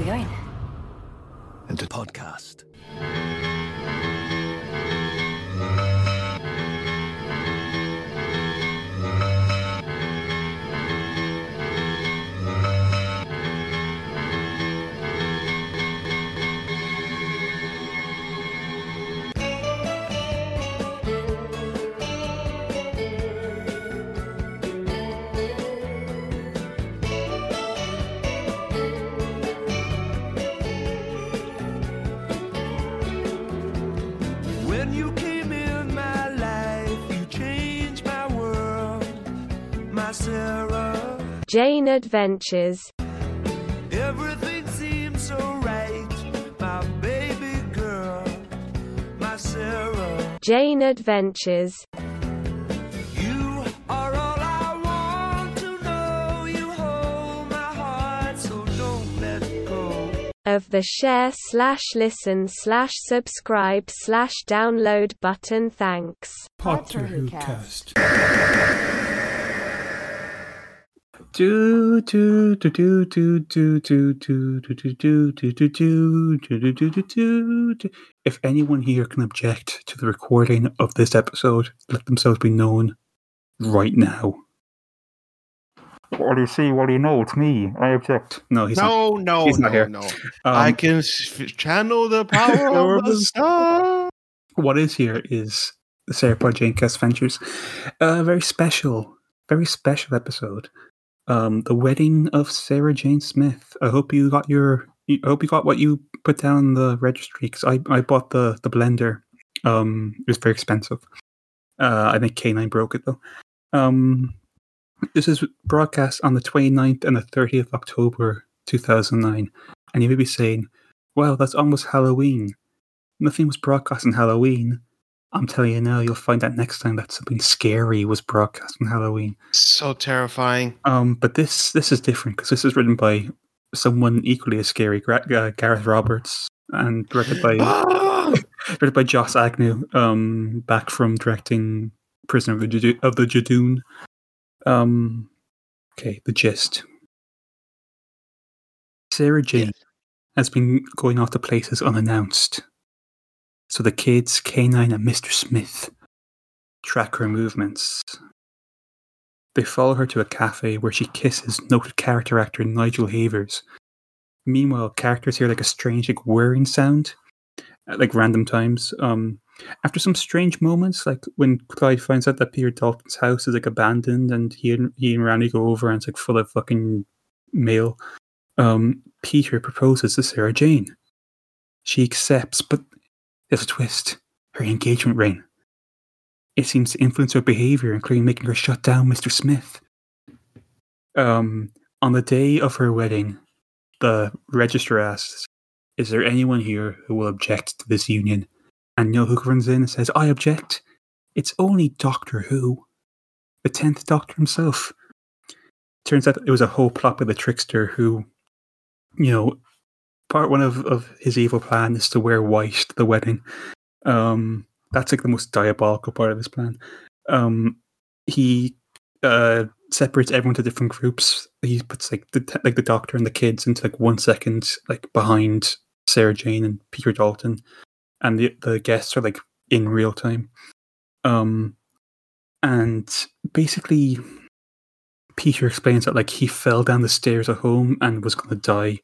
we going? Into podcast. Jane Adventures. Everything seems so right, my baby girl, my Sarah. Jane Adventures. You are all I want to know. You hold my heart, so don't let go. Of the share slash listen slash subscribe slash download button thanks. Potter Who Cast. Do do do do do do do do do do do do do do do do do do do do. If anyone here can object to the recording of this episode, let themselves be known right now. What do you see? What do you know? It's me. I object. No, he's not. No, no, he's no, not here. no. Um, I can s- channel the power of the sun. what is here is the Sarah Pod Jane Cast Ventures. A very special, very special episode. Um, the wedding of Sarah Jane Smith. I hope you got your. I hope you got what you put down the registry because I, I bought the the blender. Um, it was very expensive. Uh, I think K9 broke it though. Um, this is broadcast on the 29th and the 30th of October 2009. And you may be saying, well, that's almost Halloween nothing was broadcast on Halloween. I'm telling you now, you'll find out next time that something scary was broadcast on Halloween. So terrifying. Um, but this this is different because this is written by someone equally as scary, uh, Gareth Roberts, and directed by directed by Joss Agnew. Um, back from directing Prisoner of the Judo- of the Judoon. Um, okay, the gist. Sarah Jane has been going off to places unannounced. So the kids, K9 and Mr. Smith, track her movements. They follow her to a cafe where she kisses noted character actor Nigel Havers. Meanwhile, characters hear like a strange like whirring sound at like random times. Um, after some strange moments, like when Clyde finds out that Peter Dalton's house is like abandoned and he and he and Randy go over and it's like full of fucking mail. Um, Peter proposes to Sarah Jane. She accepts, but there's a twist. Her engagement ring. It seems to influence her behavior, including making her shut down Mr. Smith. Um, on the day of her wedding, the registrar asks, Is there anyone here who will object to this union? And know who runs in and says, I object. It's only Doctor Who, the 10th Doctor himself. Turns out it was a whole plot by the trickster who, you know, part one of, of his evil plan is to wear white to the wedding. Um, that's like the most diabolical part of his plan. Um, he uh, separates everyone to different groups. He puts like the like the doctor and the kids into like one second, like behind Sarah Jane and Peter Dalton, and the the guests are like in real time. Um, and basically, Peter explains that like he fell down the stairs at home and was going to die,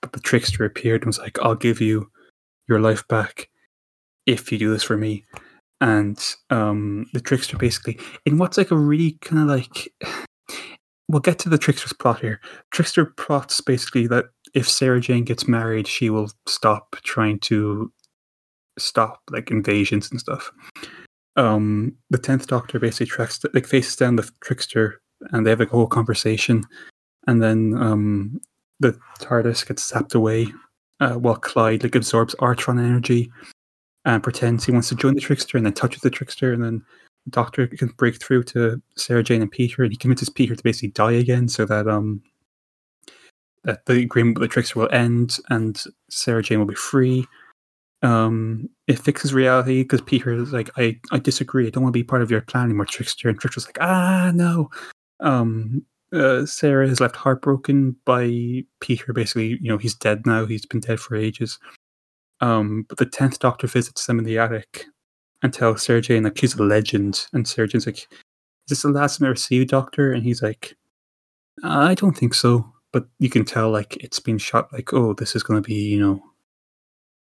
but the trickster appeared and was like, "I'll give you your life back if you do this for me." And um, the trickster basically, in what's like a really kind of like, we'll get to the trickster's plot here. Trickster plots basically that if Sarah Jane gets married, she will stop trying to stop like invasions and stuff. Um, the tenth Doctor basically tracks like faces down the trickster, and they have like a whole conversation, and then um, the TARDIS gets zapped away uh, while Clyde like absorbs Artron energy and pretends he wants to join the trickster, and then touches the trickster, and then the Doctor can break through to Sarah Jane and Peter, and he convinces Peter to basically die again, so that um that the agreement with the trickster will end, and Sarah Jane will be free. Um, it fixes reality because Peter is like, I, I disagree. I don't want to be part of your plan anymore, Trickster. And Trickster's like, ah, no. Um, uh, Sarah is left heartbroken by Peter. Basically, you know, he's dead now. He's been dead for ages. Um, but the tenth Doctor visits them in the attic and tells Sarah Jane like she's a legend. And Jane's like, "Is this the last time I ever see you, Doctor?" And he's like, "I don't think so." But you can tell like it's been shot. Like, oh, this is going to be you know,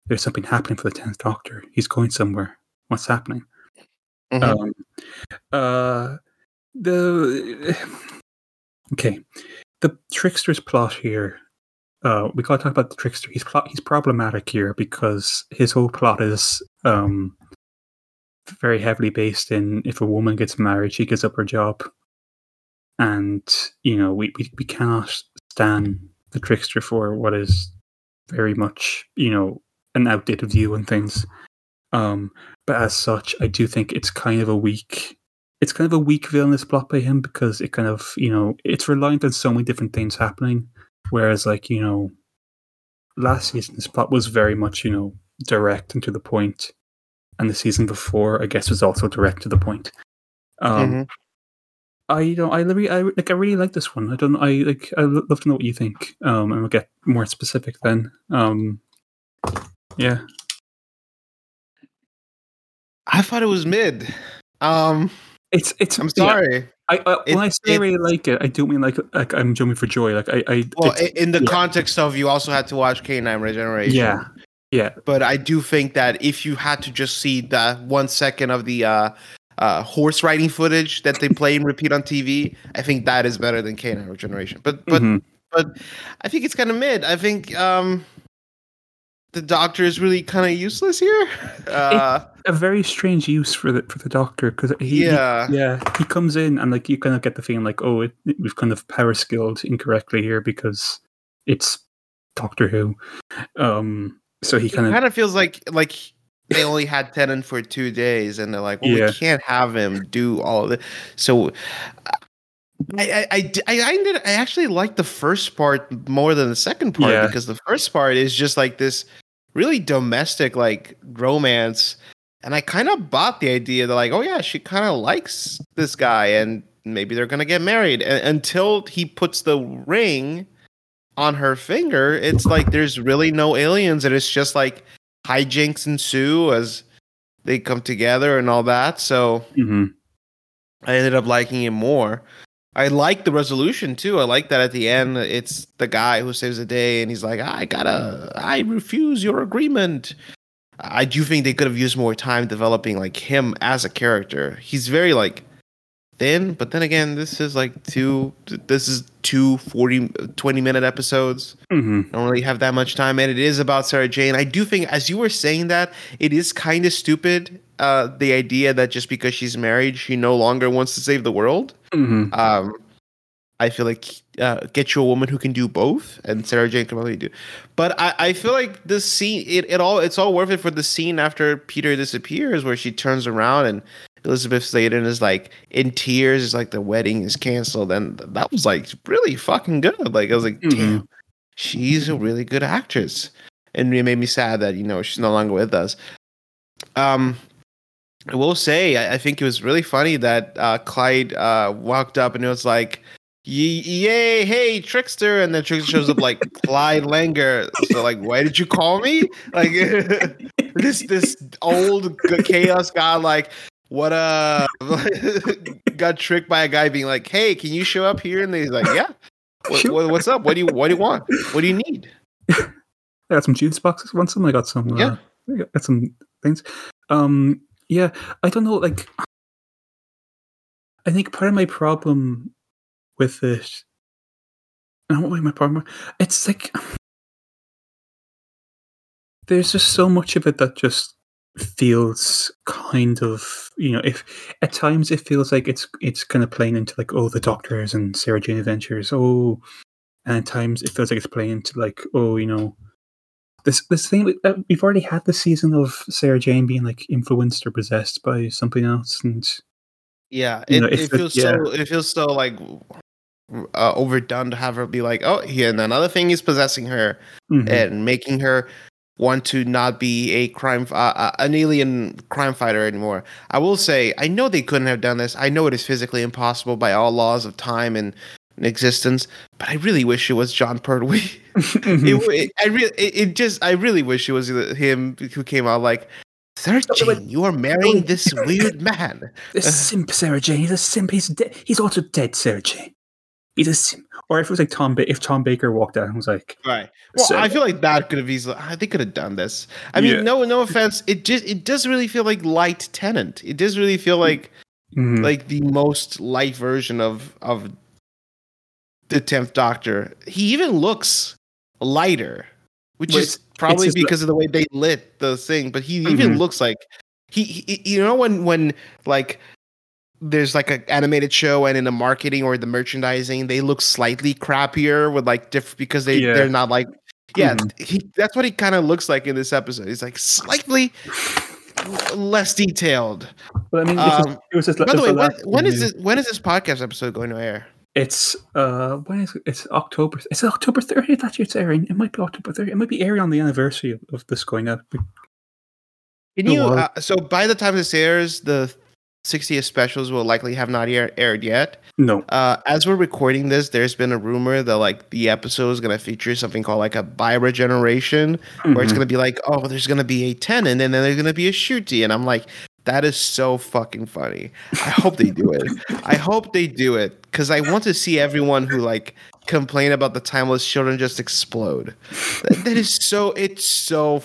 there's something happening for the tenth Doctor. He's going somewhere. What's happening? Mhm. Um, uh, the okay, the trickster's plot here. Uh, we gotta talk about the trickster. He's plot. He's problematic here because his whole plot is um very heavily based in if a woman gets married, she gives up her job, and you know we we, we cannot stand the trickster for what is very much you know an outdated view on things. Um, but as such, I do think it's kind of a weak. It's kind of a weak villainous plot by him because it kind of you know it's reliant on so many different things happening. Whereas like you know, last season's plot was very much you know direct and to the point. and the season before I guess was also direct to the point. Um, Mhm. I you know I really I like I really like this one. I don't I like I love to know what you think. Um, and we'll get more specific then. Um, yeah. I thought it was mid. Um, It's it's I'm yeah, sorry. I, I when I It- say I really like it, I don't mean like like I'm jumping for joy. Like I, I Well, in the yeah. context of you also had to watch K9 Regeneration. yeah, yeah, But I do think that if you had to just see the one second of the uh, uh, horse riding footage that they play and repeat on TV, I think that is better than K9 Regeneration. But but mhm, but I think it's kind of mid. I think um, the doctor is really kind of useless here. Uh, a very strange use for the for the doctor because he, he- yeah. yeah he comes in and like you kind of get the feeling like oh it, we've kind of power skilled incorrectly here because it's Doctor Who, um. So he kind of kind of feels like like they only had Tennant for two days, and they're like, "Well, Yeah. we can't have him do all of it." So, I I I I, ended, I actually like the first part more than the second part Yeah. because the first part is just like this really domestic like romance, and I kind of bought the idea that like, oh yeah, she kind of likes this guy, and maybe they're gonna get married. And until he puts the ring on her finger, it's like there's really no aliens, and it's just like hijinks ensue as they come together and all that. So mhm, I ended up liking it more. I like the resolution too. I like that at the end, it's the guy who saves the day, and he's like, "I gotta, I refuse your agreement." I do think they could have used more time developing like him as a character. He's very like thin, but then again, this is like two. This is two 40, 20 minute episodes. mhm. I don't really have that much time, and it is about Sarah Jane. I do think, as you were saying that, it is kind of stupid. Uh, the idea that just because she's married, she no longer wants to save the world. Mhm. Um, I feel like uh, get you a woman who can do both, and Sarah Jane can probably do. But I, I feel like this scene, it, it all, it's all worth it for the scene after Peter disappears, where she turns around and Elizabeth Sladen is like in tears. It's like the wedding is canceled, and that was like really fucking good. Like I was like, Mhm. damn, she's a really good actress, and it made me sad that you know she's no longer with us. Um, I will say, I, I think it was really funny that uh, Clyde uh, walked up and it was like, "Yay, hey, trickster!" And then trickster shows up like Clyde Langer. So like, why did you call me? Like this this old chaos guy, like what uh got tricked by a guy being like, "Hey, can you show up here?" And he's like, "Yeah." What, what, what's up? What do you what do you want? What do you need? I got some juice boxes once, and I got some. Uh, Yeah. I got some things. Um, yeah, I don't know. Like, I think part of my problem with it. Don't know my problem. It's like there's just so much of it that just feels kind of you know if at times it feels like it's it's kind of playing into like oh the doctors and sarah jane adventures oh and at times it feels like it's playing into like oh you know this this thing uh, we've already had the season of Sarah Jane being like influenced or possessed by something else, and Yeah, it, know, it feels yeah. so. It feels so like uh, overdone to have her be like, oh, here, and another thing is possessing her Mhm. and making her want to not be a crime, uh, uh, an alien crime fighter anymore. I will say, I know they couldn't have done this. I know it is physically impossible by all laws of time and existence, but I really wish it was Jon Pertwee. It, it, I really, it, it just, I really wish it was him who came out like, Thirteen, you are marrying this weird man. This simp Sarah Jane. He's a simp. He's dead. He's also dead, Sarah Jane. He's a simp. Or if it was like Tom, ba- if Tom Baker walked out and was like, Right. Well, So- I feel like that could have easily. ah, They could have done this. I mean, Yeah. no, no offense. It just, it does really feel like light Tennant. It does really feel like, mm, like the most light version of of the tenth Doctor. He even looks lighter, which Well, is probably just because of the way they lit the thing. But he even Mhm. looks like he, he. You know when when like there's like an animated show and in the marketing or the merchandising they look slightly crappier with like different because they Yeah. they're not like yeah Mhm. he that's what he kind of looks like in this episode he's like slightly less detailed but I mean, it was, Um, it was just, by the way when, when is this? When is this podcast episode going to air It's uh, when is it? It's October. It's October thirtieth. That it's airing. It might be October thirtieth. It might be airing on the anniversary of, of this going out. can you uh, so by the time this airs the 60th specials will likely have not air, aired yet No. uh, as we're recording this, there's been a rumor that like the episode is gonna feature something called like a bi-regeneration, where it's Mhm. gonna be like, oh, there's gonna be a Tennant and then there's gonna be a Ncuti, and I'm like, that is so fucking funny. I hope they do it. I hope they do it because I want to see everyone who like complain about the timeless children just explode. That, that is so. It's so.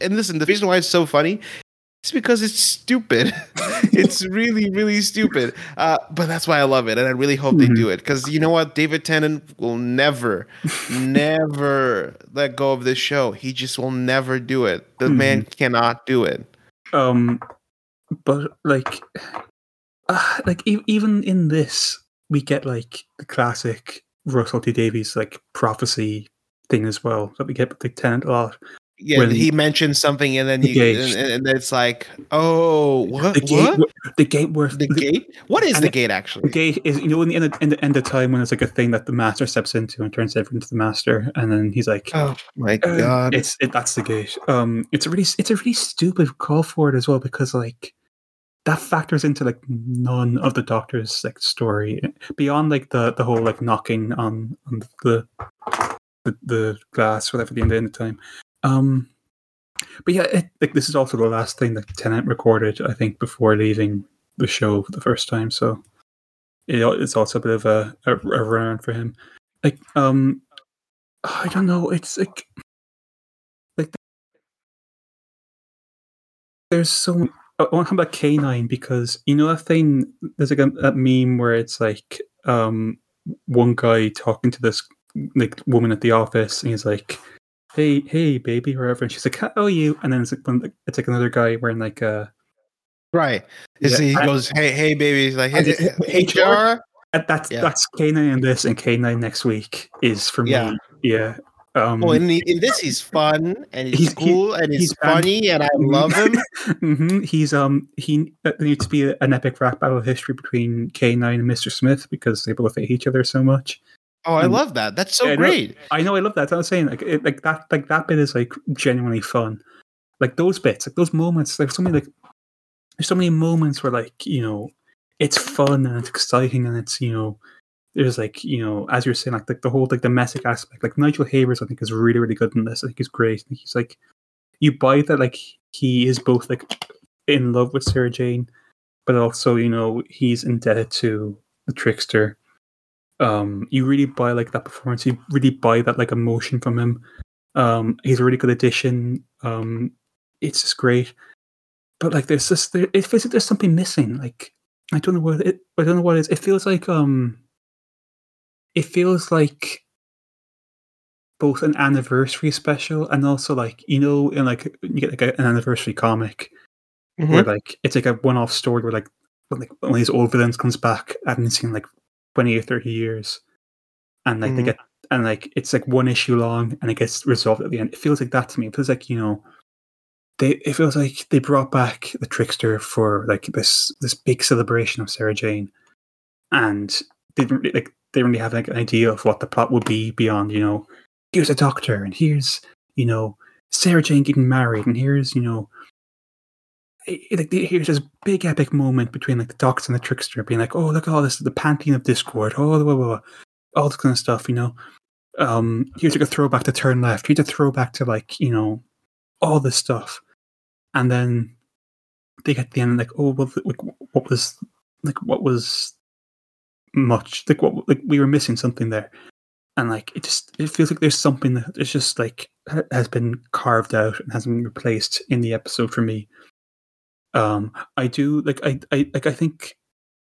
And listen, the reason why it's so funny is because it's stupid. it's really, really stupid. Uh, but that's why I love it, and I really hope they Mhm. do it because you know what, David Tennant will never, never let go of this show. He just will never do it. The man cannot do it. Um, but like, uh, like e- even in this, we get like the classic Russell T Davies like prophecy thing as well that we get with the Tennant a lot. Yeah, he mentions something, and then The you, and, and it's like, oh, what? The gate, what? the gate where The gate? What is the it- gate The actually? gate is you know in the end of, in the end of time when it's like a thing that the master steps into and turns everything into the master, and then he's like, Oh my Uh, god! It's it, that's the gate. Um, it's a really it's a really stupid call for it as well because like that factors into like none of the doctor's like story beyond like the the whole like knocking on on the the, the glass whatever the end of the time. Um, but yeah, it, like this is also the last thing that Tennant recorded I think before leaving the show for the first time. So it, it's also a bit of a a, a run for him. Like um, I don't know. It's like like there's so I want to talk about K9 because you know that thing. There's like a, a meme where it's like um one guy talking to this like woman at the office, and he's like, "Hey, hey, baby," or whatever, and she's like, "How are you?" And then it's like one, it's like another guy wearing like a right. Yeah, he I- goes, hey, hey, baby. He's like, hey, hey, HR? HR. that's Yeah. that's K9 in this, and K9 next week is for Yeah. me. Yeah. Um, Well, in, the, in this, he's fun and he's, He's- he- cool and he's, he's fan- funny, and I love him. hmm He's um he uh, there needs to be an epic rap battle of history between K9 and Mr. Smith because they both hate each other so much. Oh, I And- love that. That's so Yeah, I know. great. I know I love that. That's what I was saying. Like it, like that like that bit is like genuinely fun. Like those bits, like those moments, there's so many like there's so many moments where like, you know, it's fun and it's exciting and it's, you know, there's like, you know, as you're saying, like the, the whole like domestic aspect. Like Nigel Havers, I think, is really, really good in this. I think he's great. Think he's like you buy that like he is both like in love with Sarah Jane, but also, you know, he's indebted to the trickster. Um, you really buy like that performance. You really buy that like emotion from him. Um, he's a really good addition. Um, it's just great. But like, there's just there, it feels like there's something missing. Like, I don't know what it. I don't know what it is. It feels like um. It feels like both an anniversary special and also like you know in like you get like a, an anniversary comic where like it's like a one-off story where like when like one of these old villains comes back I haven't seen like 20 or 30 years and like they Mhm. get and like it's like one issue long and it gets resolved at the end. It feels like that to me. It feels like you know they it feels like they brought back the trickster for like this this big celebration of sarah jane and they didn't like they really have like an idea of what the plot would be beyond you know here's a doctor and here's you know sarah jane getting married and here's you know i- i- like here's this big epic moment between like the doctor and the trickster being like oh look at all this the pantheon of discord oh blah, blah, blah. all this kind of stuff. You know, um, here's like a throwback to turn left. Here's a throwback to like you know all this stuff, and then they get the end like, oh well, like what was like what was much like what like we were missing something there, and like it just it feels like there's something that it's just like has been carved out and hasn't been replaced in the episode for me. Um, I do like I I like I think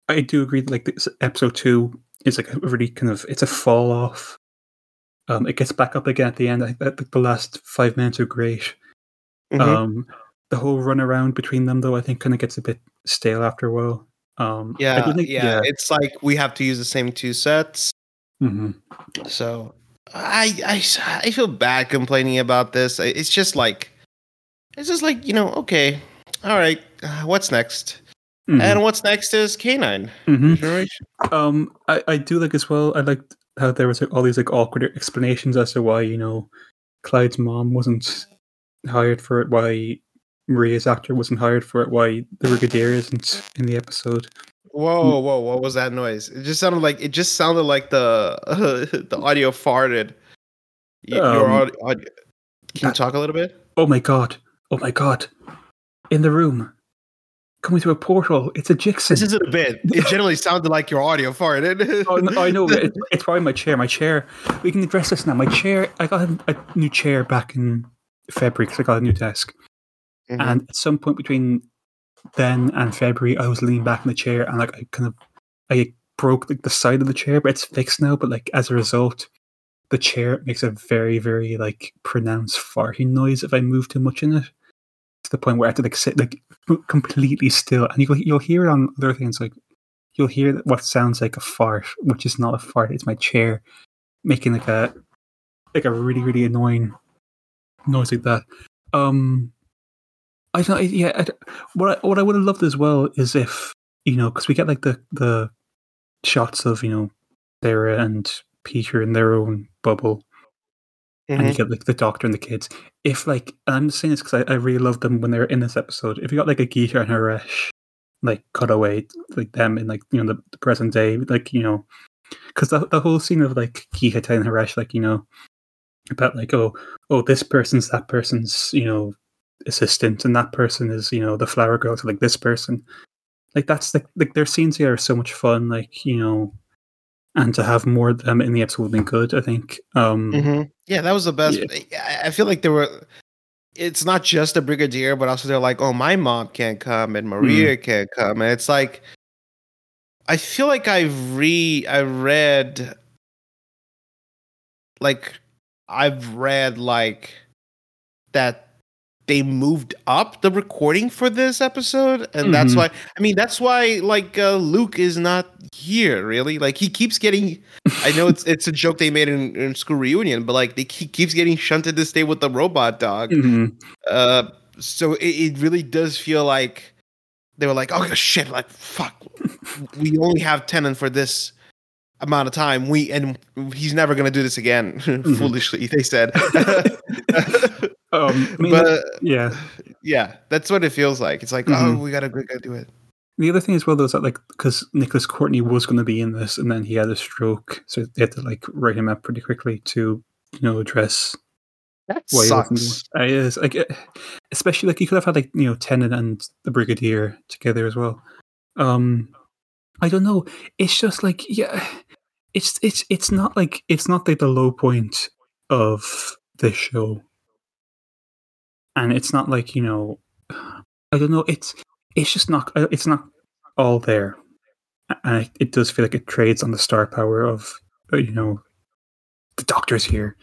I do agree that like this episode two is like a really kind of it's a fall off. Um, it gets back up again at the end. I think the last five minutes are great. Mhm. Um, the whole run around between them, though, I think kind of gets a bit stale after a while. Um, yeah, think, yeah, It's like we have to use the same two sets. mhm. So I I I feel bad complaining about this. It's just like it's just like you know okay, all right. Uh, what's next? Mhm. And what's next is K9 Mhm. Um, I, I do like as well. I liked how there was like, all these like awkward explanations as to why you know Clyde's mom wasn't hired for it, why Maria's actor wasn't hired for it, why the Brigadier isn't in the episode. Whoa, whoa! What was that noise? It just sounded like it just sounded like the the audio farted. Y- Your Um, audio, audio. Can you talk a little bit? Oh my god! Oh my god! In the room, coming through a portal. It's a Jixon. This isn't a bit. It generally sounded like your audio farted. Oh, no, I know. It, it's probably my chair. My chair. We can address this now. My chair. I got a, a new chair back in February because I got a new desk. Mhm. And at some point between then and February, I was leaning back in the chair and like I kind of I broke like the side of the chair, but it's fixed now. But like as a result, the chair makes a very very like pronounced farting noise if I move too much in it. To the point where I have to like sit like completely still, and you'll you'll hear it on other things like you'll hear what sounds like a fart, which is not a fart. It's my chair making like a like a really really annoying noise like that. Um, I don't. Yeah, I, what I, what I would have loved as well is if you know because we get like the the shots of you know Sarah and Peter in their own bubble, and you Mhm. get like the doctor and the kids. If like I'm saying this because I, I really love them when they're in this episode. If you got like a Gita and Haresh like cutaway like them in like you know the, the present day like you know because the, the whole scene of like Gita telling Haresh like you know about like oh oh this person's that person's you know assistant and that person is you know the flower girl to like this person like that's like like their scenes here are so much fun like you know and to have more of them in the episode would have been good i think um Mhm. Yeah, that was the best. Yeah. I I feel like there were. It's not just the brigadier, but also they're like, "Oh, my mom can't come, and Maria can't come," and it's like, I feel like I've re I read, like, I've read like that they moved up the recording for this episode, and that's Mhm. why. I mean, that's why like uh, Luke is not here. Really, like he keeps getting I know it's it's a joke they made in, in school reunion, but like they he keeps getting shunted to stay with the robot dog. mhm. Uh, so it, it really does feel like they were like, oh shit, like fuck, we only have Tennant for this amount of time. We and he's never gonna do this again. Foolishly, they said. um I mean, but yeah yeah, that's what it feels like. It's like, oh, Mhm. we gotta, we gotta do it. The other thing as well, though, is that like because Nicholas Courtney was going to be in this, and then he had a stroke, so they had to like write him up pretty quickly to you know address That why he sucks. Uh, it is like, uh, especially like you could have had like you know Tennant and the Brigadier together as well. Um, I don't know. It's just like yeah, it's it's it's not like it's not like the low point of this show, and it's not like you know, I don't know. It's it's just not uh, it's not all there, and it, it does feel like it trades on the star power of uh, you know the doctors here.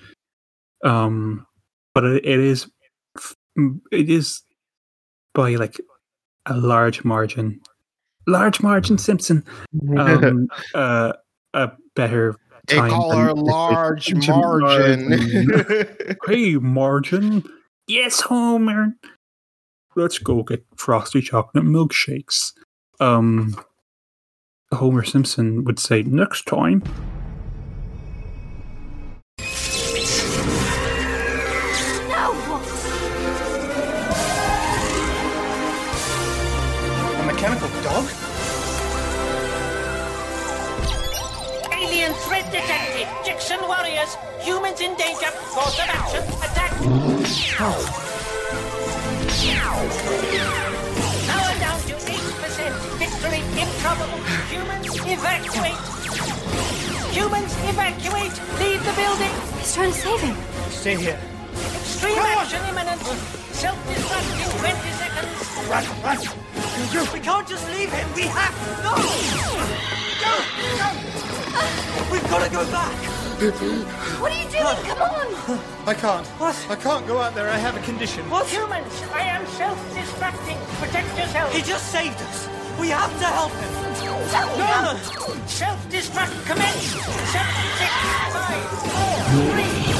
Um, but it, it is f- m- it is by like a large margin, large margin. Simpson, um, uh, a better. they call than her large large margin. margin. Hey, Margin. Yes, Homer. Let's go get frosty chocolate milkshakes. Um, Homer Simpson would say next time. A mechanical dog? Alien threat detected! Human warriors, humans in danger, course of action, attack. Power down to 8%, victory improbable. Humans evacuate. Humans evacuate, leave the building. He's trying to save him. Stay here. Extreme action imminent. Self-destruct in 20 seconds. Run, run. We can't just leave him. We have to go. Go, go. We've got to go back. What are you doing? Come on! I can't. What? I can't go out there. I have a condition. What? Humans, I am self-destructing. Protect yourself. He just saved us. We have to help him. No! Self-destruct commence! Seven, six, five, four, three,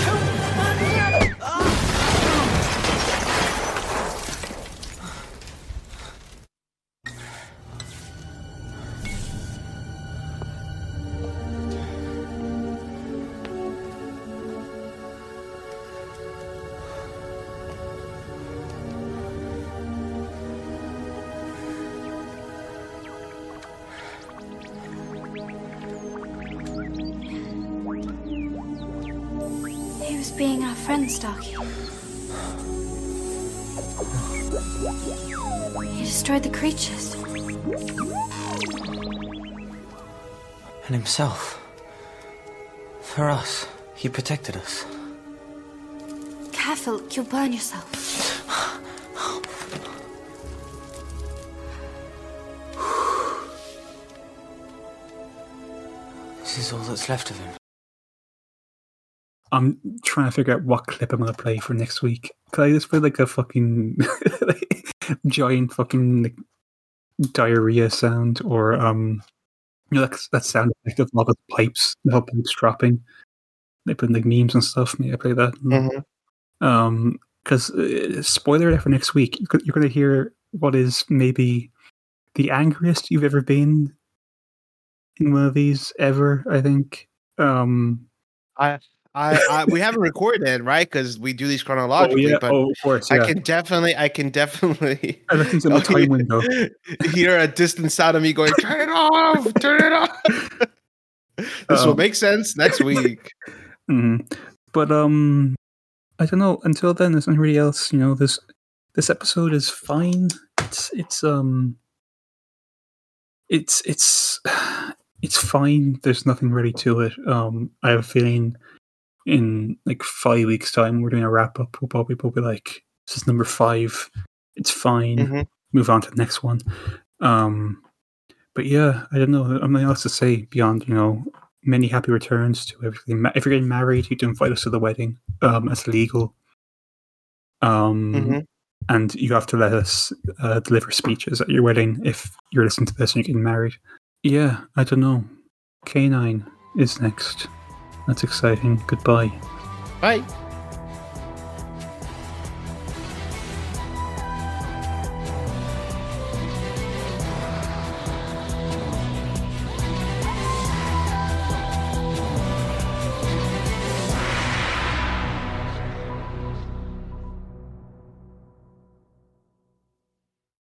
And himself. For us. He protected us. Careful, you'll burn yourself. This is all that's left of him. I'm trying to figure out what clip I'm gonna play for next week. Could I just play like a fucking giant fucking like, diarrhea sound or um you know that, that sound effect of the pipes, the pipes dropping. They put in like memes and stuff. Maybe I play that. Mhm. Um, because uh, spoiler alert for next week, you're you're gonna hear what is maybe the angriest you've ever been in one of these ever. I think. Um. I, I, I, we haven't recorded, then, right? Because we do these chronologically. oh yeah. But oh, of course. Yeah. I can definitely, I can definitely I looked into the time window. hear a distant sound of me going, "Turn it off! Turn it off!" this will Um, make sense next week. hmm But um, I don't know. Until then, there's nothing really else. You know, this this episode is fine. It's it's um, it's it's it's fine. There's nothing really to it. Um, I have a feeling in like five weeks' time we're doing a wrap up. We'll probably probably like this is number five. It's fine. Mhm. Move on to the next one. Um, but yeah, I don't know. I'm nothing else to say beyond you know many happy returns to everything. If you're getting married, you can invite us to the wedding. Um, it's legal. Um, Mhm. and you have to let us uh, deliver speeches at your wedding if you're listening to this and you're getting married. Yeah, I don't know. K9 is next. That's exciting. Goodbye. Bye.